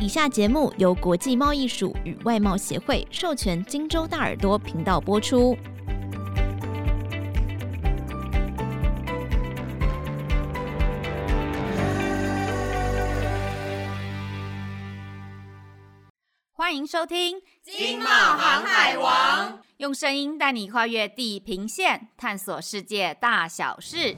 以下节目由国际贸易署与外贸协会授权金州大耳朵频道播出。欢迎收听《金贸航海王》，用声音带你跨越地平线，探索世界大小事。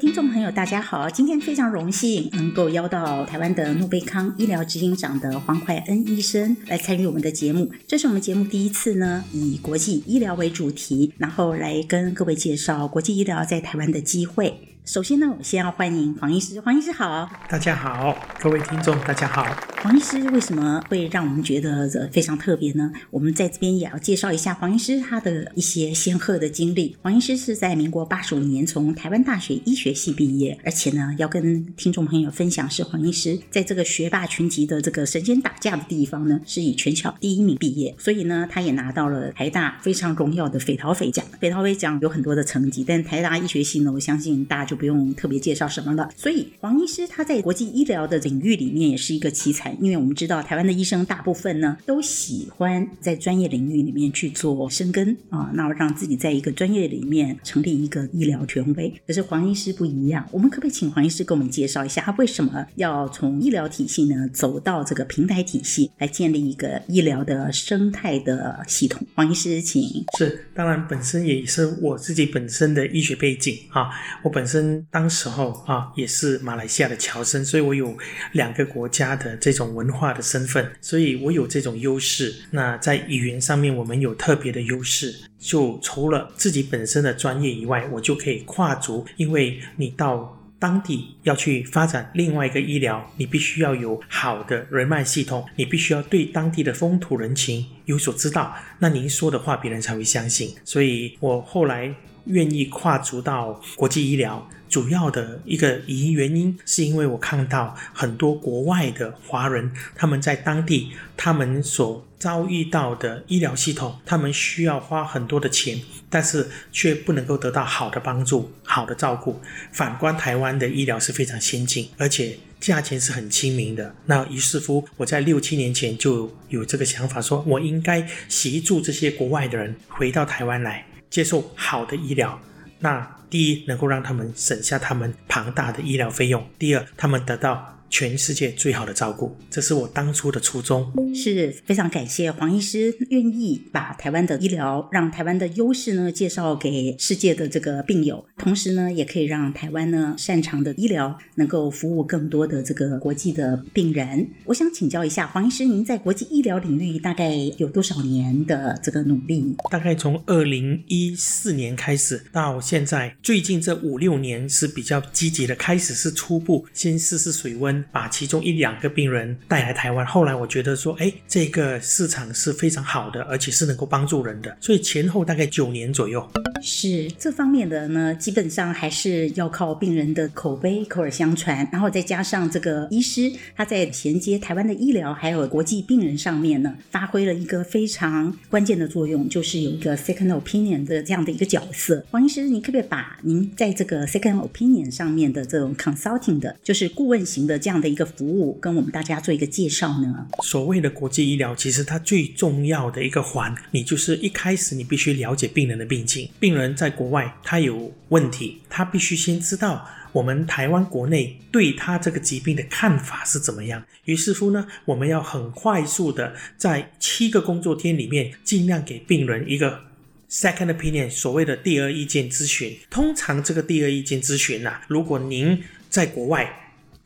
听众朋友，大家好！今天非常荣幸能够邀到台湾的诺贝康医疗执行长的黄怀恩医生来参与我们的节目。这是我们节目第一次呢，以国际医疗为主题，然后来跟各位介绍国际医疗在台湾的机会。首先呢，我先要欢迎黄医师。黄医师好，大家好，各位听众大家好。黄医师为什么会让我们觉得这非常特别呢？我们在这边也要介绍一下黄医师他的一些显赫的经历。黄医师是在民国八十五年从台湾大学医学系毕业，而且呢，要跟听众朋友分享是黄医师在这个学霸群集的这个神仙打架的地方呢，是以全校第一名毕业，所以呢，他也拿到了台大非常荣耀的斐陶斐奖。斐陶斐奖有很多的成绩，但台大医学系呢，我相信大家就不用特别介绍什么了。所以黄医师他在国际医疗的领域里面也是一个奇才，因为我们知道台湾的医生大部分呢都喜欢在专业领域里面去做深耕啊，那让自己在一个专业里面成立一个医疗权威。可是黄医师不一样，我们可不可以请黄医师给我们介绍一下，他为什么要从医疗体系呢走到这个平台体系来建立一个医疗的生态的系统？黄医师，请。是，当然本身也是我自己本身的医学背景啊，我本身当时候啊，也是马来西亚的侨生，所以我有两个国家的这种文化的身份，所以我有这种优势。那在语言上面，我们有特别的优势。就除了自己本身的专业以外，我就可以跨足，因为你到当地要去发展另外一个医疗，你必须要有好的人脉系统，你必须要对当地的风土人情有所知道，那您说的话，别人才会相信。所以我后来愿意跨足到国际医疗。主要的一个原因，是因为我看到很多国外的华人，他们在当地，他们所遭遇到的医疗系统，他们需要花很多的钱，但是却不能够得到好的帮助、好的照顾。反观台湾的医疗是非常先进，而且价钱是很亲民的。那于是乎，我在六七年前就有这个想法，说我应该协助这些国外的人回到台湾来，接受好的医疗。那第一，能够让他们省下他们庞大的医疗费用；第二，他们得到。全世界最好的照顾，这是我当初的初衷。是非常感谢黄医师愿意把台湾的医疗，让台湾的优势呢介绍给世界的这个病友，同时呢也可以让台湾呢擅长的医疗能够服务更多的这个国际的病人。我想请教一下黄医师，您在国际医疗领域大概有多少年的这个努力？大概从二零一四年开始到现在，最近这五六年是比较积极的，开始是初步先试试水温。把其中一两个病人带来台湾，后来我觉得说，哎，这个市场是非常好的，而且是能够帮助人的，所以前后大概九年左右。是这方面的呢，基本上还是要靠病人的口碑、口耳相传，然后再加上这个医师他在衔接台湾的医疗还有国际病人上面呢，发挥了一个非常关键的作用，就是有一个 second opinion 的这样的一个角色。黄医师，你可不可以把您在这个 second opinion 上面的这种 consulting 的，就是顾问型的这样这样的一个服务，跟我们大家做一个介绍呢？所谓的国际医疗，其实它最重要的一个环，你就是一开始你必须了解病人的病情。病人在国外他有问题，他必须先知道我们台湾国内对他这个疾病的看法是怎么样。于是乎呢，我们要很快速的在七个工作天里面，尽量给病人一个 second opinion，所谓的第二意见咨询。通常这个第二意见咨询啊，如果您在国外。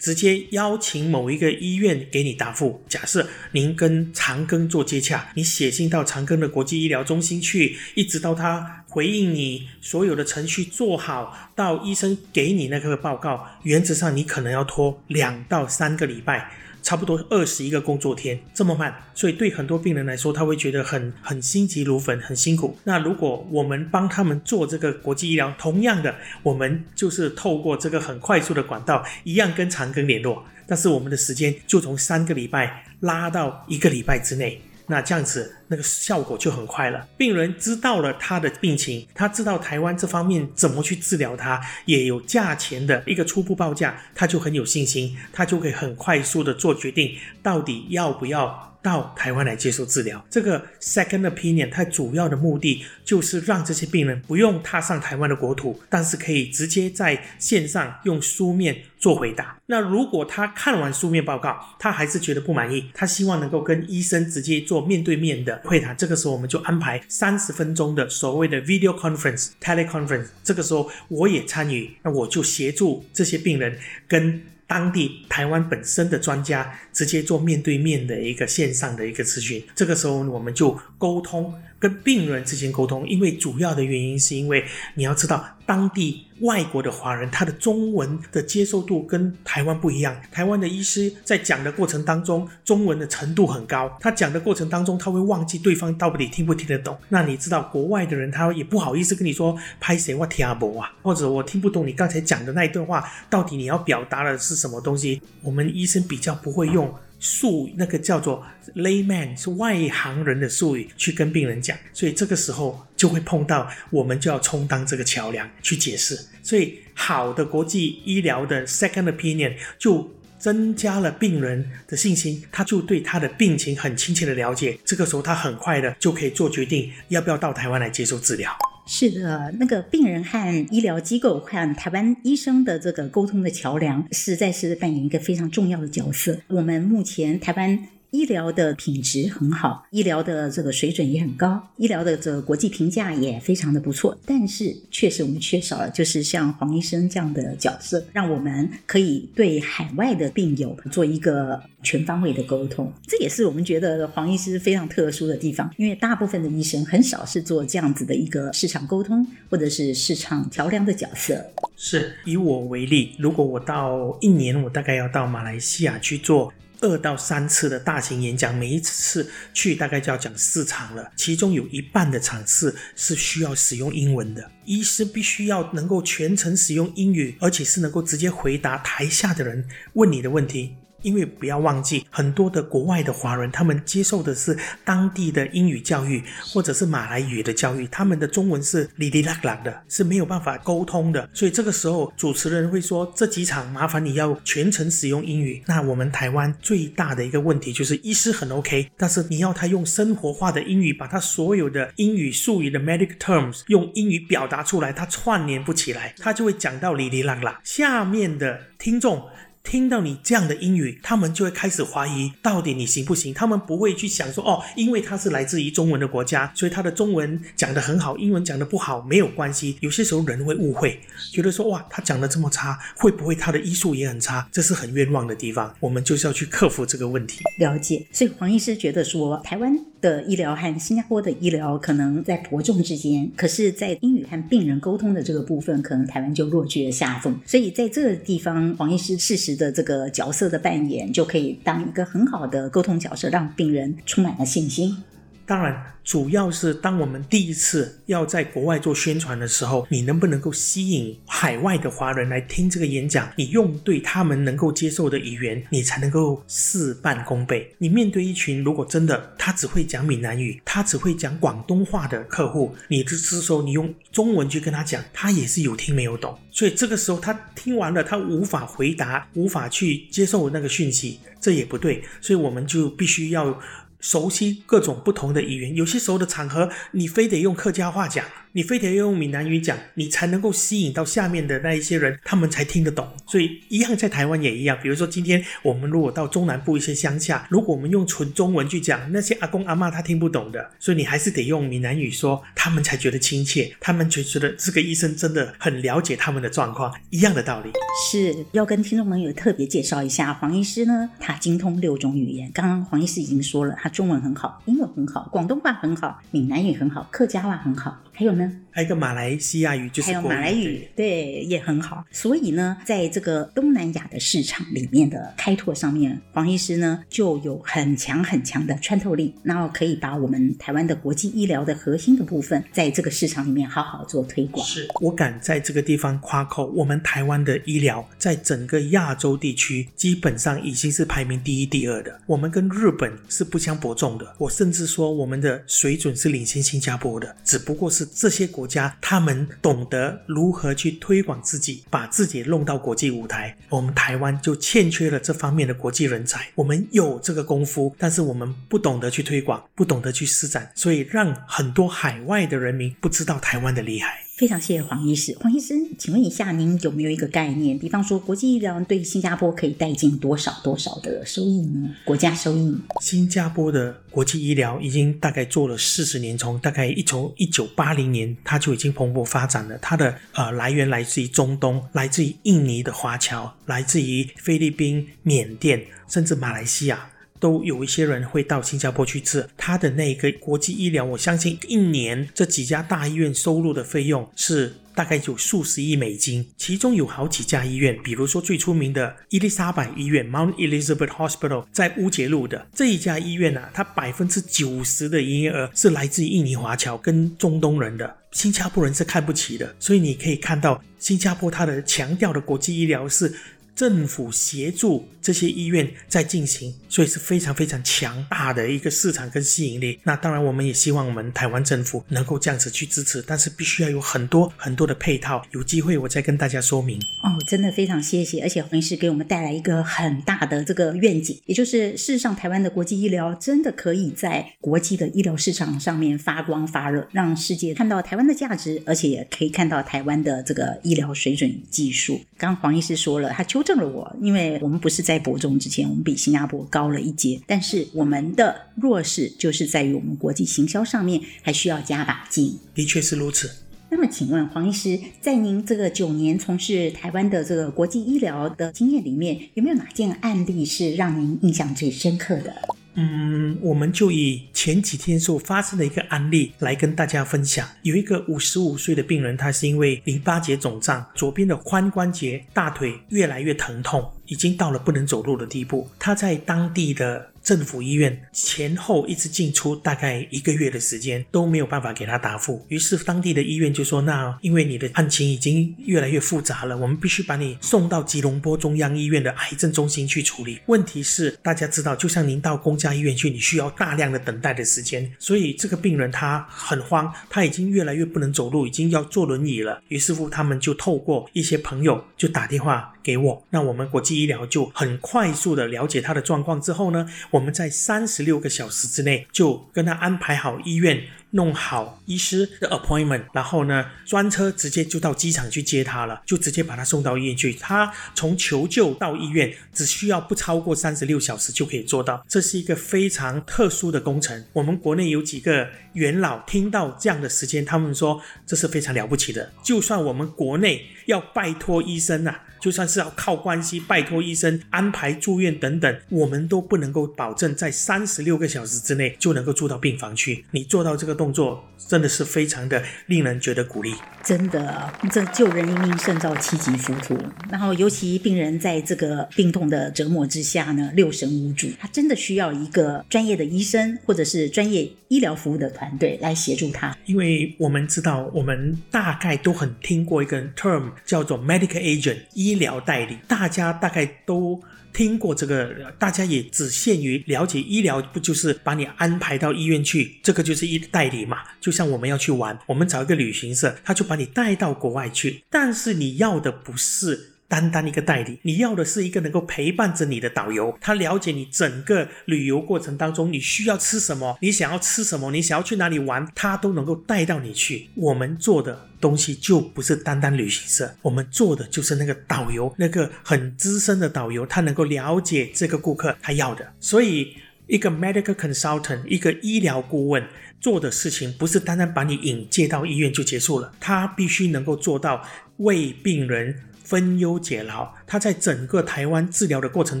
直接邀请某一个医院给你答复。假设您跟长庚做接洽，你写信到长庚的国际医疗中心去，一直到他回应你所有的程序做好，到医生给你那个报告，原则上你可能要拖两到三个礼拜。差不多二十一个工作天，这么慢，所以对很多病人来说，他会觉得很很心急如焚，很辛苦。那如果我们帮他们做这个国际医疗，同样的，我们就是透过这个很快速的管道，一样跟长庚联络，但是我们的时间就从三个礼拜拉到一个礼拜之内。那这样子，那个效果就很快了。病人知道了他的病情，他知道台湾这方面怎么去治疗他，也有价钱的一个初步报价，他就很有信心，他就可以很快速的做决定，到底要不要。到台湾来接受治疗，这个 second opinion 它主要的目的就是让这些病人不用踏上台湾的国土，但是可以直接在线上用书面做回答。那如果他看完书面报告，他还是觉得不满意，他希望能够跟医生直接做面对面的会谈，这个时候我们就安排三十分钟的所谓的 video conference、teleconference。这个时候我也参与，那我就协助这些病人跟。当地台湾本身的专家直接做面对面的一个线上的一个咨询，这个时候我们就沟通。跟病人之间沟通，因为主要的原因是因为你要知道，当地外国的华人他的中文的接受度跟台湾不一样。台湾的医师在讲的过程当中，中文的程度很高，他讲的过程当中他会忘记对方到底听不听得懂。那你知道国外的人他也不好意思跟你说拍谁我听不懂啊，或者我听不懂你刚才讲的那一段话，到底你要表达的是什么东西？我们医生比较不会用。术语那个叫做 layman 是外行人的术语去跟病人讲，所以这个时候就会碰到，我们就要充当这个桥梁去解释。所以好的国际医疗的 second opinion 就增加了病人的信心，他就对他的病情很亲切的了解。这个时候他很快的就可以做决定，要不要到台湾来接受治疗。是的，那个病人和医疗机构和台湾医生的这个沟通的桥梁，实在是扮演一个非常重要的角色。我们目前台湾。医疗的品质很好，医疗的这个水准也很高，医疗的这个国际评价也非常的不错。但是，确实我们缺少了，就是像黄医生这样的角色，让我们可以对海外的病友做一个全方位的沟通。这也是我们觉得黄医师非常特殊的地方，因为大部分的医生很少是做这样子的一个市场沟通或者是市场桥梁的角色。是，以我为例，如果我到一年，我大概要到马来西亚去做。二到三次的大型演讲，每一次去大概就要讲四场了，其中有一半的场次是需要使用英文的，医师必须要能够全程使用英语，而且是能够直接回答台下的人问你的问题。因为不要忘记，很多的国外的华人，他们接受的是当地的英语教育，或者是马来语的教育，他们的中文是哩哩啦啦的，是没有办法沟通的。所以这个时候，主持人会说：“这几场麻烦你要全程使用英语。”那我们台湾最大的一个问题就是，医师很 OK，但是你要他用生活化的英语，把他所有的英语术语的 medical terms 用英语表达出来，他串联不起来，他就会讲到哩哩啦啦。下面的听众。听到你这样的英语，他们就会开始怀疑到底你行不行。他们不会去想说，哦，因为他是来自于中文的国家，所以他的中文讲得很好，英文讲得不好没有关系。有些时候人会误会，觉得说，哇，他讲得这么差，会不会他的医术也很差？这是很冤枉的地方。我们就是要去克服这个问题。了解。所以黄医师觉得说，台湾的医疗和新加坡的医疗可能在伯仲之间，可是，在英语和病人沟通的这个部分，可能台湾就落居了下风。所以在这个地方，黄医师事实的这个角色的扮演，就可以当一个很好的沟通角色，让病人充满了信心。当然。主要是当我们第一次要在国外做宣传的时候，你能不能够吸引海外的华人来听这个演讲？你用对他们能够接受的语言，你才能够事半功倍。你面对一群如果真的他只会讲闽南语，他只会讲广东话的客户，你这时候你用中文去跟他讲，他也是有听没有懂。所以这个时候他听完了，他无法回答，无法去接受那个讯息，这也不对。所以我们就必须要。熟悉各种不同的语言，有些时候的场合，你非得用客家话讲。你非得要用闽南语讲，你才能够吸引到下面的那一些人，他们才听得懂。所以一样在台湾也一样。比如说今天我们如果到中南部一些乡下，如果我们用纯中文去讲，那些阿公阿嬷他听不懂的，所以你还是得用闽南语说，他们才觉得亲切，他们就觉得这个医生真的很了解他们的状况，一样的道理。是要跟听众朋友特别介绍一下黄医师呢，他精通六种语言。刚刚黄医师已经说了，他中文很好，英文很好，广东话很好，闽南语很好，客家话很好，还有呢？还有一个马来西亚语，就是还有马来语，对，对，也很好。所以呢，在这个东南亚的市场里面的开拓上面，黄医师呢就有很强很强的穿透力，然后可以把我们台湾的国际医疗的核心的部分，在这个市场里面好好做推广。是我敢在这个地方夸口，我们台湾的医疗在整个亚洲地区基本上已经是排名第一、第二的，我们跟日本是不相伯仲的。我甚至说，我们的水准是领先新加坡的，只不过是这些国国家他们懂得如何去推广自己，把自己弄到国际舞台。我们台湾就欠缺了这方面的国际人才。我们有这个功夫，但是我们不懂得去推广，不懂得去施展，所以让很多海外的人民不知道台湾的厉害。非常谢谢黄医师。黄医师，请问一下，您有没有一个概念？比方说，国际医疗对新加坡可以带进多少多少的收益呢？国家收益？新加坡的国际医疗已经大概做了四十年，从大概一从一九八零年，它就已经蓬勃发展了。它的呃来源来自于中东，来自于印尼的华侨，来自于菲律宾、缅甸，甚至马来西亚。都有一些人会到新加坡去治他的那个国际医疗，我相信一年这几家大医院收入的费用是大概有数十亿美金，其中有好几家医院，比如说最出名的伊丽莎白医院 （Mount Elizabeth Hospital） 在乌节路的这一家医院啊，它百分之九十的营业额是来自印尼华侨跟中东人的，新加坡人是看不起的，所以你可以看到新加坡它的强调的国际医疗是。政府协助这些医院在进行，所以是非常非常强大的一个市场跟吸引力。那当然，我们也希望我们台湾政府能够这样子去支持，但是必须要有很多很多的配套。有机会我再跟大家说明。哦，真的非常谢谢，而且黄医师给我们带来一个很大的这个愿景，也就是事实上台湾的国际医疗真的可以在国际的医疗市场上面发光发热，让世界看到台湾的价值，而且也可以看到台湾的这个医疗水准技术。刚黄医师说了，他求。正了我，因为我们不是在伯仲之间，我们比新加坡高了一阶，但是我们的弱势就是在于我们国际行销上面还需要加把劲。的确是如此。那么，请问黄医师，在您这个九年从事台湾的这个国际医疗的经验里面，有没有哪件案例是让您印象最深刻的？嗯，我们就以前几天所发生的一个案例来跟大家分享。有一个五十五岁的病人，他是因为淋巴结肿胀，左边的髋关节、大腿越来越疼痛，已经到了不能走路的地步。他在当地的政府医院前后一直进出，大概一个月的时间都没有办法给他答复。于是当地的医院就说：“那因为你的案情已经越来越复杂了，我们必须把你送到吉隆坡中央医院的癌症中心去处理。”问题是大家知道，就像您到公家医院去，你需要大量的等待的时间，所以这个病人他很慌，他已经越来越不能走路，已经要坐轮椅了。于是乎，他们就透过一些朋友就打电话给我，那我们国际医疗就很快速的了解他的状况之后呢，我们在三十六个小时之内就跟他安排好医院，弄好医师的 appointment，然后呢，专车直接就到机场去接他了，就直接把他送到医院去。他从求救到医院只需要不超过三十六小时就可以做到。这是一个非常特殊的工程。我们国内有几个元老听到这样的时间，他们说这是非常了不起的。就算我们国内要拜托医生啊。就算是要靠关系拜托医生安排住院等等，我们都不能够保证在三十六个小时之内就能够住到病房去。你做到这个动作，真的是非常的令人觉得鼓励。真的，这救人一命胜造七级浮屠。然后，尤其病人在这个病痛的折磨之下呢，六神无主，他真的需要一个专业的医生或者是专业医疗服务的团队来协助他。因为我们知道，我们大概都很听过一个 term 叫做 medical agent 医。疗代理，大家大概都听过这个，大家也只限于了解医疗，不就是把你安排到医院去？这个就是医代理嘛。就像我们要去玩，我们找一个旅行社，他就把你带到国外去。但是你要的不是单单一个代理，你要的是一个能够陪伴着你的导游，他了解你整个旅游过程当中你需要吃什么，你想要吃什么，你想要去哪里玩，他都能够带到你去。我们做的。东西就不是单单旅行社，我们做的就是那个导游，那个很资深的导游，他能够了解这个顾客他要的。所以，一个 medical consultant，一个医疗顾问做的事情，不是单单把你引介到医院就结束了，他必须能够做到为病人分忧解劳，他在整个台湾治疗的过程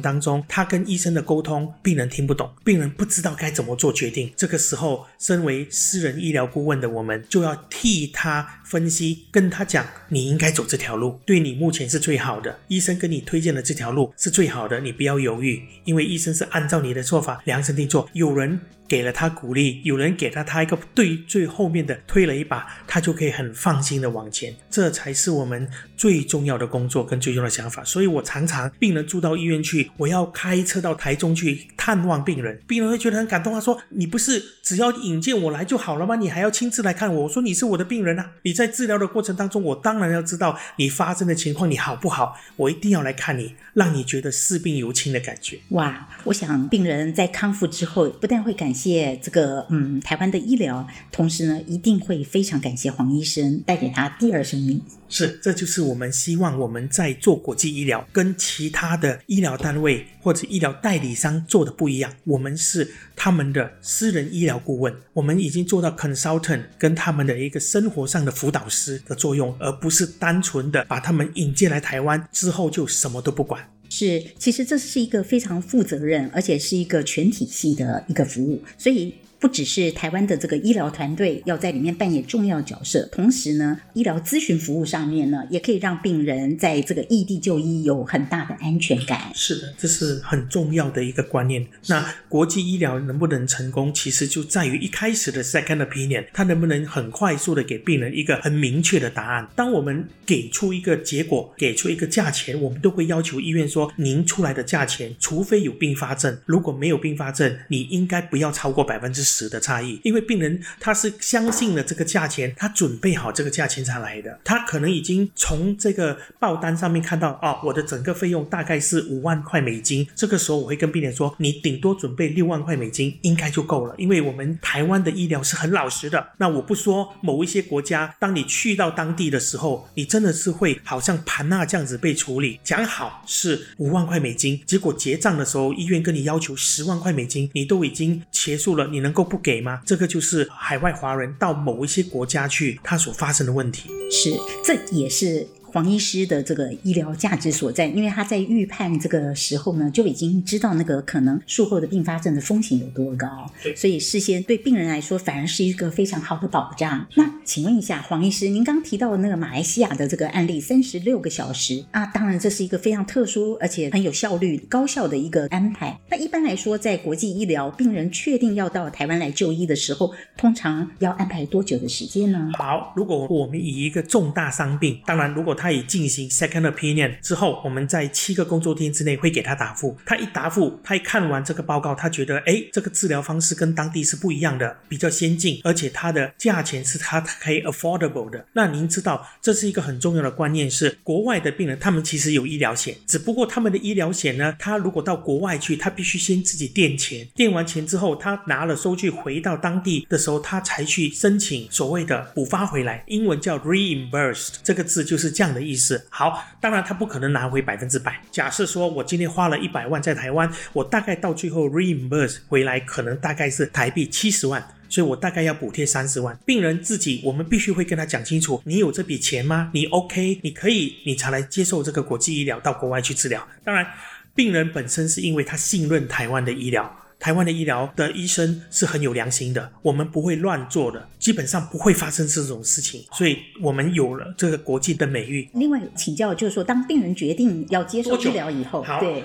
当中，他跟医生的沟通，病人听不懂，病人不知道该怎么做决定。这个时候，身为私人医疗顾问的我们，就要替他分析，跟他讲，你应该走这条路，对你目前是最好的。医生跟你推荐的这条路是最好的，你不要犹豫，因为医生是按照你的做法量身定做。有人。给了他鼓励，有人给了他一个对最后面的推了一把，他就可以很放心的往前。这才是我们最重要的工作跟最重要的想法。所以我常常病人住到医院去，我要开车到台中去探望病人，病人会觉得很感动。他说：“你不是只要引荐我来就好了吗？你还要亲自来看我。”我说：“你是我的病人啊，你在治疗的过程当中，我当然要知道你发生的情况，你好不好？我一定要来看你，让你觉得视病犹亲的感觉。”哇，我想病人在康复之后，不但会感谢这个嗯台湾的医疗，同时呢，一定会非常感谢黄医生带给他第二生命。是，这就是我们希望我们在做国际医疗，跟其他的医疗单位或者医疗代理商做的不一样。我们是他们的私人医疗顾问，我们已经做到 consultant 跟他们的一个生活上的辅导师的作用，而不是单纯的把他们引进来台湾之后就什么都不管。是，其实这是一个非常负责任，而且是一个全体系的一个服务，所以。不只是台湾的这个医疗团队要在里面扮演重要角色，同时呢，医疗咨询服务上面呢，也可以让病人在这个异地就医有很大的安全感。是的，这是很重要的一个观念。那国际医疗能不能成功，其实就在于一开始的 second opinion，它能不能很快速的给病人一个很明确的答案。当我们给出一个结果，给出一个价钱，我们都会要求医院说，您出来的价钱，除非有并发症，如果没有并发症，你应该不要超过百分之十。值的差异，因为病人他是相信了这个价钱，他准备好这个价钱才来的。他可能已经从这个报单上面看到，哦，我的整个费用大概是五万块美金。这个时候我会跟病人说，你顶多准备六万块美金应该就够了，因为我们台湾的医疗是很老实的。那我不说某一些国家，当你去到当地的时候，你真的是会好像盘纳这样子被处理。讲好是五万块美金，结果结账的时候，医院跟你要求十万块美金，你都已经结束了，你能够。不给吗？这个就是海外华人到某一些国家去，他所发生的问题。是，这也是。黄医师的这个医疗价值所在，因为他在预判这个时候呢，就已经知道那个可能术后的并发症的风险有多高，所以事先对病人来说反而是一个非常好的保障。那请问一下黄医师，您刚提到的那个马来西亚的这个案例，三十六个小时啊，当然这是一个非常特殊而且很有效率、高效的一个安排。那一般来说，在国际医疗，病人确定要到台湾来就医的时候，通常要安排多久的时间呢？好，如果我们以一个重大伤病，当然如果他他已进行 second opinion 之后，我们在七个工作天之内会给他答复。他一答复，他一看完这个报告，他觉得，诶，这个治疗方式跟当地是不一样的，比较先进，而且它的价钱是他可以 affordable 的。那您知道，这是一个很重要的观念，是国外的病人他们其实有医疗险，只不过他们的医疗险呢，他如果到国外去，他必须先自己垫钱，垫完钱之后，他拿了收据回到当地的时候，他才去申请所谓的补发回来，英文叫 reimbursed，这个字就是这样的意思。好，当然他不可能拿回百分之百。假设说我今天花了一百万在台湾，我大概到最后 reimburse 回来可能大概是台币七十万，所以我大概要补贴三十万。病人自己，我们必须会跟他讲清楚，你有这笔钱吗？你 OK，你可以，你才来接受这个国际医疗到国外去治疗。当然，病人本身是因为他信任台湾的医疗。台湾的医疗的医生是很有良心的，我们不会乱做的，基本上不会发生这种事情，所以我们有了这个国际的美誉。另外请教就是说，当病人决定要接受治疗以后，好，对，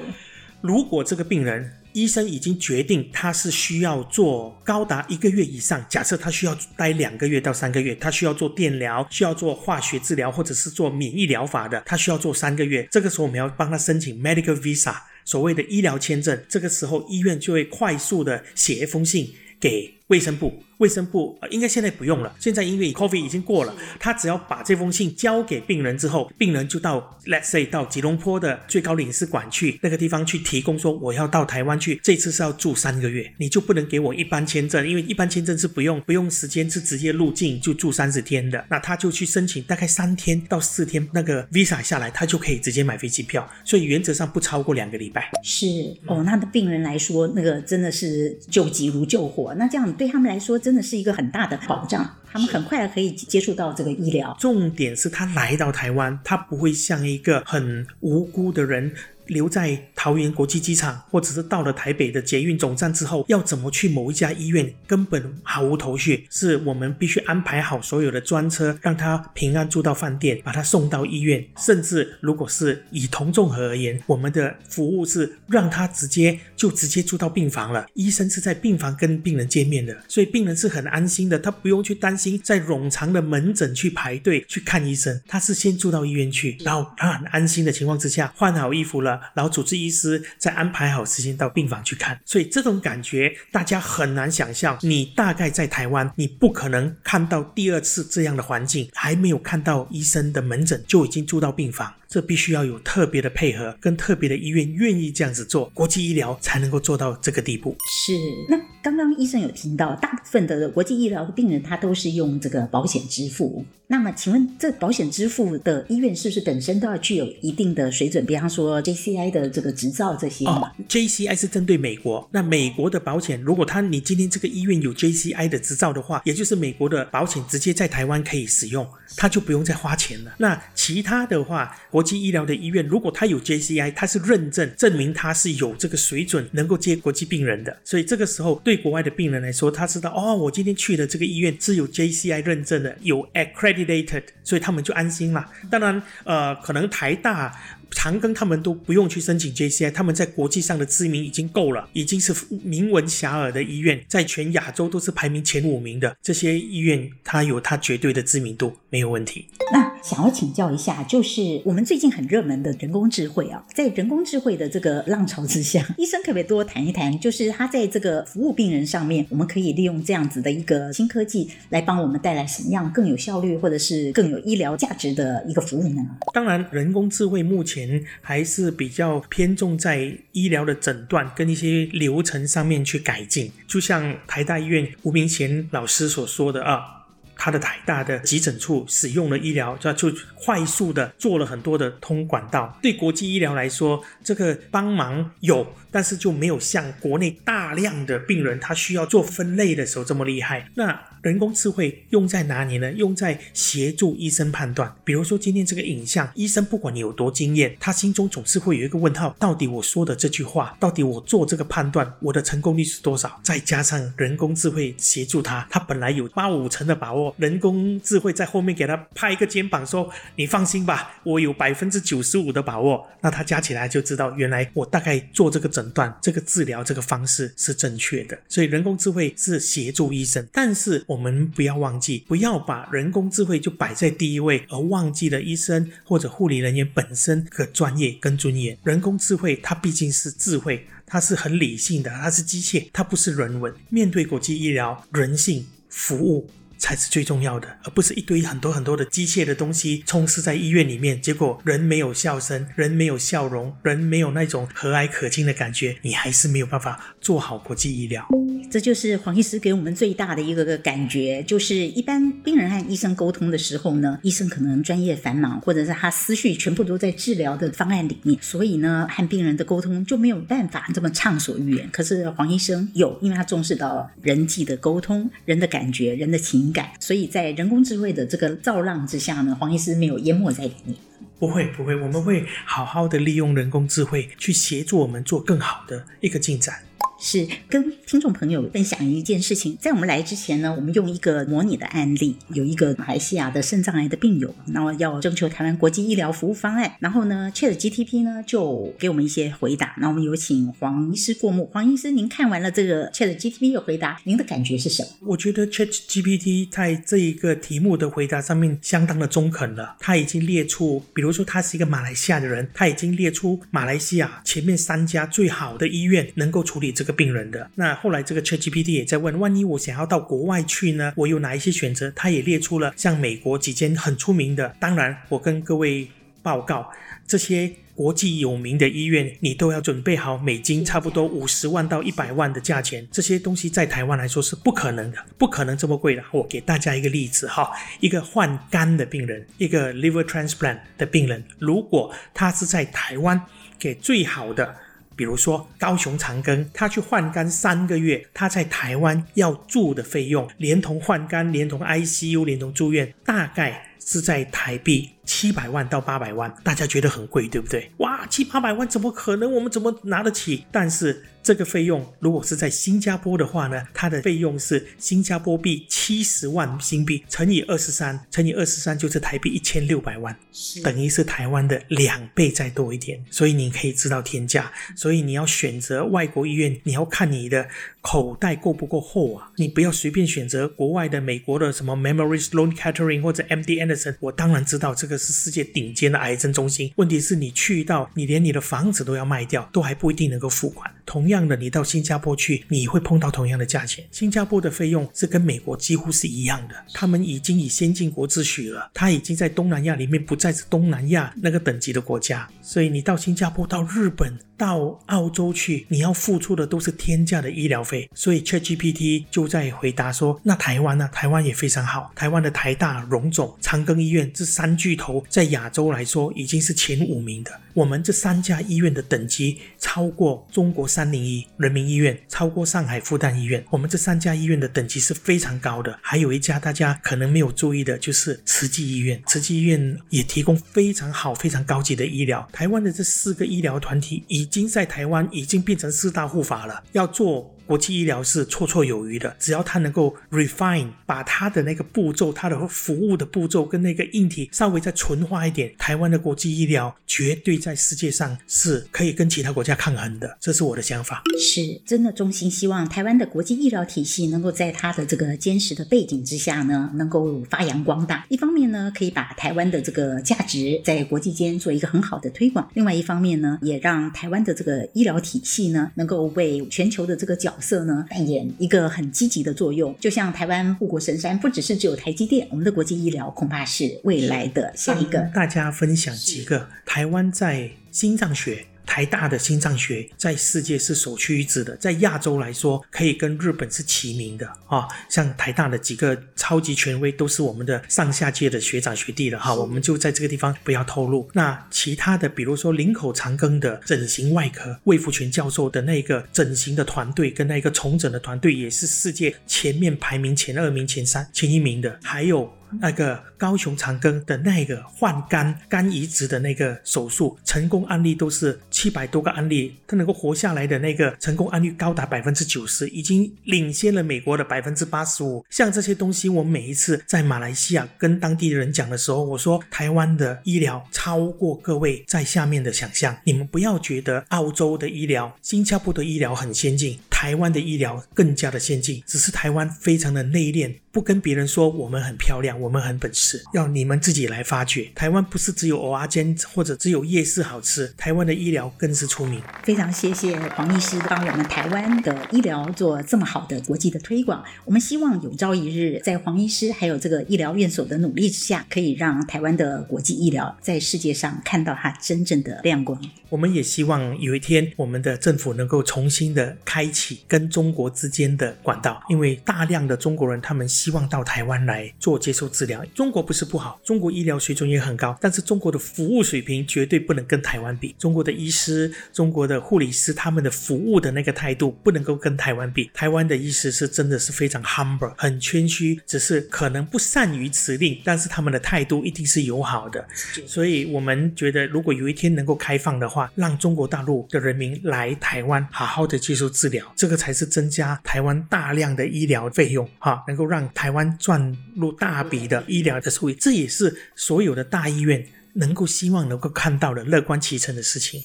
如果这个病人医生已经决定他是需要做高达一个月以上，假设他需要待两个月到三个月，他需要做电疗，需要做化学治疗，或者是做免疫疗法的，他需要做三个月，这个时候我们要帮他申请 medical visa。所谓的医疗签证，这个时候医院就会快速的写一封信给卫生部。卫生部呃，应该现在不用了。现在因为 COVID 已经过了，他只要把这封信交给病人之后，病人就到 Let's say 到吉隆坡的最高领事馆去那个地方去提供说，我要到台湾去，这次是要住三个月，你就不能给我一般签证，因为一般签证是不用不用时间，是直接入境就住三十天的。那他就去申请，大概三天到四天那个 visa 下来，他就可以直接买飞机票，所以原则上不超过两个礼拜。是哦，那的病人来说，那个真的是救急如救火。那这样对他们来说真的是一个很大的保障，他们很快可以接触到这个医疗。重点是他来到台湾，他不会像一个很无辜的人。留在桃园国际机场，或者是到了台北的捷运总站之后，要怎么去某一家医院，根本毫无头绪。是我们必须安排好所有的专车，让他平安住到饭店，把他送到医院。甚至如果是以童综合而言，我们的服务是让他直接就直接住到病房了。医生是在病房跟病人见面的，所以病人是很安心的，他不用去担心在冗长的门诊去排队去看医生，他是先住到医院去，然后他很安心的情况之下换好衣服了。然后主治医师再安排好时间到病房去看，所以这种感觉大家很难想象。你大概在台湾，你不可能看到第二次这样的环境，还没有看到医生的门诊就已经住到病房。这必须要有特别的配合，跟特别的医院愿意这样子做，国际医疗才能够做到这个地步。是。那刚刚医生有听到，大部分的国际医疗的病人他都是用这个保险支付。那么，请问这保险支付的医院是不是本身都要具有一定的水准？比方说 JCI 的这个执照这些？哦，JCI 是针对美国。那美国的保险，如果他你今天这个医院有 JCI 的执照的话，也就是美国的保险直接在台湾可以使用，他就不用再花钱了。那其他的话，国国际医疗的医院，如果他有 JCI，他是认证证明他是有这个水准，能够接国际病人的。所以这个时候，对国外的病人来说，他知道哦，我今天去的这个医院是有 JCI 认证的，有 accredited，所以他们就安心了。当然，呃，可能台大。长庚他们都不用去申请 JCI，他们在国际上的知名已经够了，已经是名闻遐迩的医院，在全亚洲都是排名前五名的这些医院，它有它绝对的知名度，没有问题。那想要请教一下，就是我们最近很热门的人工智慧啊，在人工智慧的这个浪潮之下，医生可不可以多谈一谈？就是他在这个服务病人上面，我们可以利用这样子的一个新科技来帮我们带来什么样更有效率，或者是更有医疗价值的一个服务呢？当然，人工智慧目前。还是比较偏重在医疗的诊断跟一些流程上面去改进，就像台大医院吴明贤老师所说的啊，他的台大的急诊处使用了医疗，就就快速的做了很多的通管道。对国际医疗来说，这个帮忙有。但是就没有像国内大量的病人，他需要做分类的时候这么厉害。那人工智慧用在哪里呢？用在协助医生判断。比如说今天这个影像，医生不管你有多经验，他心中总是会有一个问号：到底我说的这句话，到底我做这个判断，我的成功率是多少？再加上人工智慧协助他，他本来有八五成的把握，人工智慧在后面给他拍一个肩膀说：“你放心吧，我有百分之九十五的把握。”那他加起来就知道，原来我大概做这个。诊断这个治疗这个方式是正确的，所以人工智慧是协助医生，但是我们不要忘记，不要把人工智慧就摆在第一位，而忘记了医生或者护理人员本身的专业跟尊严。人工智慧它毕竟是智慧，它是很理性的，它是机械，它不是人文。面对国际医疗，人性服务。才是最重要的，而不是一堆很多很多的机械的东西充斥在医院里面，结果人没有笑声，人没有笑容，人没有那种和蔼可亲的感觉，你还是没有办法做好国际医疗。这就是黄医师给我们最大的一个个感觉，就是一般病人和医生沟通的时候呢，医生可能专业繁忙，或者是他思绪全部都在治疗的方案里面，所以呢，和病人的沟通就没有办法这么畅所欲言。可是黄医生有，因为他重视到人际的沟通，人的感觉，人的情感，所以在人工智慧的这个造浪之下呢，黄医师没有淹没在里面。不会，不会，我们会好好的利用人工智慧去协助我们做更好的一个进展。是跟听众朋友分享一件事情，在我们来之前呢，我们用一个模拟的案例，有一个马来西亚的肾脏癌的病友，那么要征求台湾国际医疗服务方案，然后呢，ChatGPT 呢就给我们一些回答，那我们有请黄医师过目。黄医师，您看完了这个 ChatGPT 的回答，您的感觉是什么？我觉得 ChatGPT 在这一个题目的回答上面相当的中肯了，他已经列出，比如说他是一个马来西亚的人，他已经列出马来西亚前面三家最好的医院能够处理这个。病人的。那后来这个 ChatGPT 也在问，万一我想要到国外去呢？我有哪一些选择？他也列出了像美国几间很出名的。当然，我跟各位报告，这些国际有名的医院，你都要准备好美金差不多五十万到一百万的价钱。这些东西在台湾来说是不可能的，不可能这么贵的。我给大家一个例子哈，一个换肝的病人，一个 liver transplant 的病人，如果他是在台湾给最好的。比如说高雄长庚，他去换肝三个月，他在台湾要住的费用，连同换肝、连同 ICU、连同住院，大概是在台币七百万到八百万。大家觉得很贵，对不对？哇，七八百万怎么可能？我们怎么拿得起？但是。这个费用如果是在新加坡的话呢，它的费用是新加坡币七十万新币乘以二十三，乘以二十三就是台币一千六百万，等于是台湾的两倍再多一点。所以你可以知道天价。所以你要选择外国医院，你要看你的口袋够不够厚啊！你不要随便选择国外的、美国的什么 Memorial Sloan Kettering 或者 MD Anderson。我当然知道这个是世界顶尖的癌症中心。问题是你去到，你连你的房子都要卖掉，都还不一定能够付款。同样的，你到新加坡去，你会碰到同样的价钱。新加坡的费用是跟美国几乎是一样的，他们已经以先进国自诩了，他已经在东南亚里面不再是东南亚那个等级的国家。所以你到新加坡、到日本、到澳洲去，你要付出的都是天价的医疗费。所以 ChatGPT 就在回答说：“那台湾呢？台湾也非常好，台湾的台大、荣总、长庚医院这三巨头在亚洲来说已经是前五名的。我们这三家医院的等级超过中国三零一人民医院，超过上海复旦医院。我们这三家医院的等级是非常高的。还有一家大家可能没有注意的，就是慈济医院。慈济医院也提供非常好、非常高级的医疗。台湾的这四个医疗团体已经在台湾已经变成四大护法了，要做。国际医疗是绰绰有余的，只要他能够 refine，把他的那个步骤、他的服务的步骤跟那个硬体稍微再纯化一点，台湾的国际医疗绝对在世界上是可以跟其他国家抗衡的。这是我的想法。是真的衷心希望台湾的国际医疗体系能够在它的这个坚实的背景之下呢，能够发扬光大。一方面呢，可以把台湾的这个价值在国际间做一个很好的推广；另外一方面呢，也让台湾的这个医疗体系呢，能够为全球的这个角色呢，扮演一个很积极的作用，就像台湾护国神山，不只是只有台积电，我们的国际医疗恐怕是未来的下一个。大家分享几个台湾在心脏学。台大的心脏学在世界是首屈一指的，在亚洲来说可以跟日本是齐名的啊。像台大的几个超级权威都是我们的上下届的学长学弟了哈，我们就在这个地方不要透露。那其他的，比如说林口长庚的整形外科，魏福全教授的那个整形的团队跟那个重整的团队也是世界前面排名前二名、前三、前一名的，还有。那个高雄长庚的那个换肝肝移植的那个手术，成功案例都是七百多个案例，他能够活下来的那个成功案例高达百分之九十，已经领先了美国的百分之八十五。像这些东西，我每一次在马来西亚跟当地人讲的时候，我说台湾的医疗超过各位在下面的想象。你们不要觉得澳洲的医疗、新加坡的医疗很先进，台湾的医疗更加的先进，只是台湾非常的内敛。不跟别人说我们很漂亮，我们很本事，要你们自己来发掘。台湾不是只有蚵仔煎或者只有夜市好吃，台湾的医疗更是出名。非常谢谢黄医师帮我们台湾的医疗做这么好的国际的推广。我们希望有朝一日，在黄医师还有这个医疗院所的努力之下，可以让台湾的国际医疗在世界上看到它真正的亮光。我们也希望有一天，我们的政府能够重新的开启跟中国之间的管道，因为大量的中国人他们。希望到台湾来做接受治疗。中国不是不好，中国医疗水准也很高，但是中国的服务水平绝对不能跟台湾比。中国的医师、中国的护理师，他们的服务的那个态度不能够跟台湾比。台湾的医师是真的是非常 humble，很谦虚，只是可能不善于辞令，但是他们的态度一定是友好的。所以我们觉得，如果有一天能够开放的话，让中国大陆的人民来台湾好好的接受治疗，这个才是增加台湾大量的医疗费用，哈，能够让。台湾赚入大笔的医疗的收益，这也是所有的大医院能够希望能够看到的乐观其成的事情。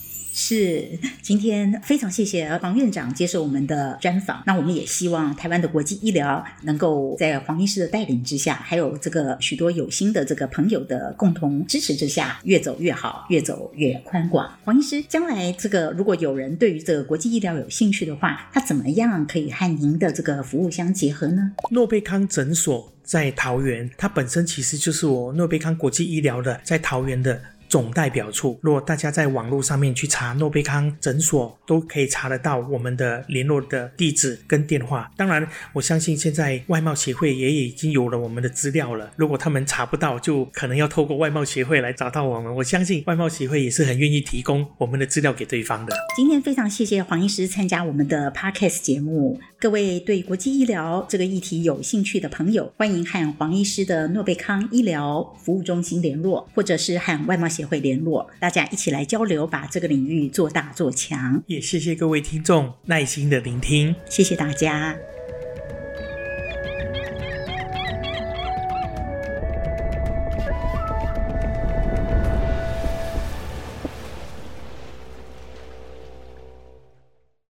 是，今天非常谢谢黄院长接受我们的专访。那我们也希望台湾的国际医疗能够在黄医师的带领之下，还有这个许多有心的这个朋友的共同支持之下，越走越好，越走越宽广。黄医师，将来这个如果有人对于这个国际医疗有兴趣的话，他怎么样可以和您的这个服务相结合呢？诺贝康诊所在桃园，它本身其实就是我诺贝康国际医疗的在桃园的。总代表处。如果大家在网络上面去查诺贝康诊所，都可以查得到我们的联络的地址跟电话。当然，我相信现在外贸协会也已经有了我们的资料了。如果他们查不到，就可能要透过外贸协会来找到我们。我相信外贸协会也是很愿意提供我们的资料给对方的。今天非常谢谢黄医师参加我们的 Podcast 节目。各位对国际医疗这个议题有兴趣的朋友，欢迎和黄医师的诺贝康医疗服务中心联络，或者是和外贸协会联络，大家一起来交流，把这个领域做大做强。也谢谢各位听众耐心的聆听，谢谢大家。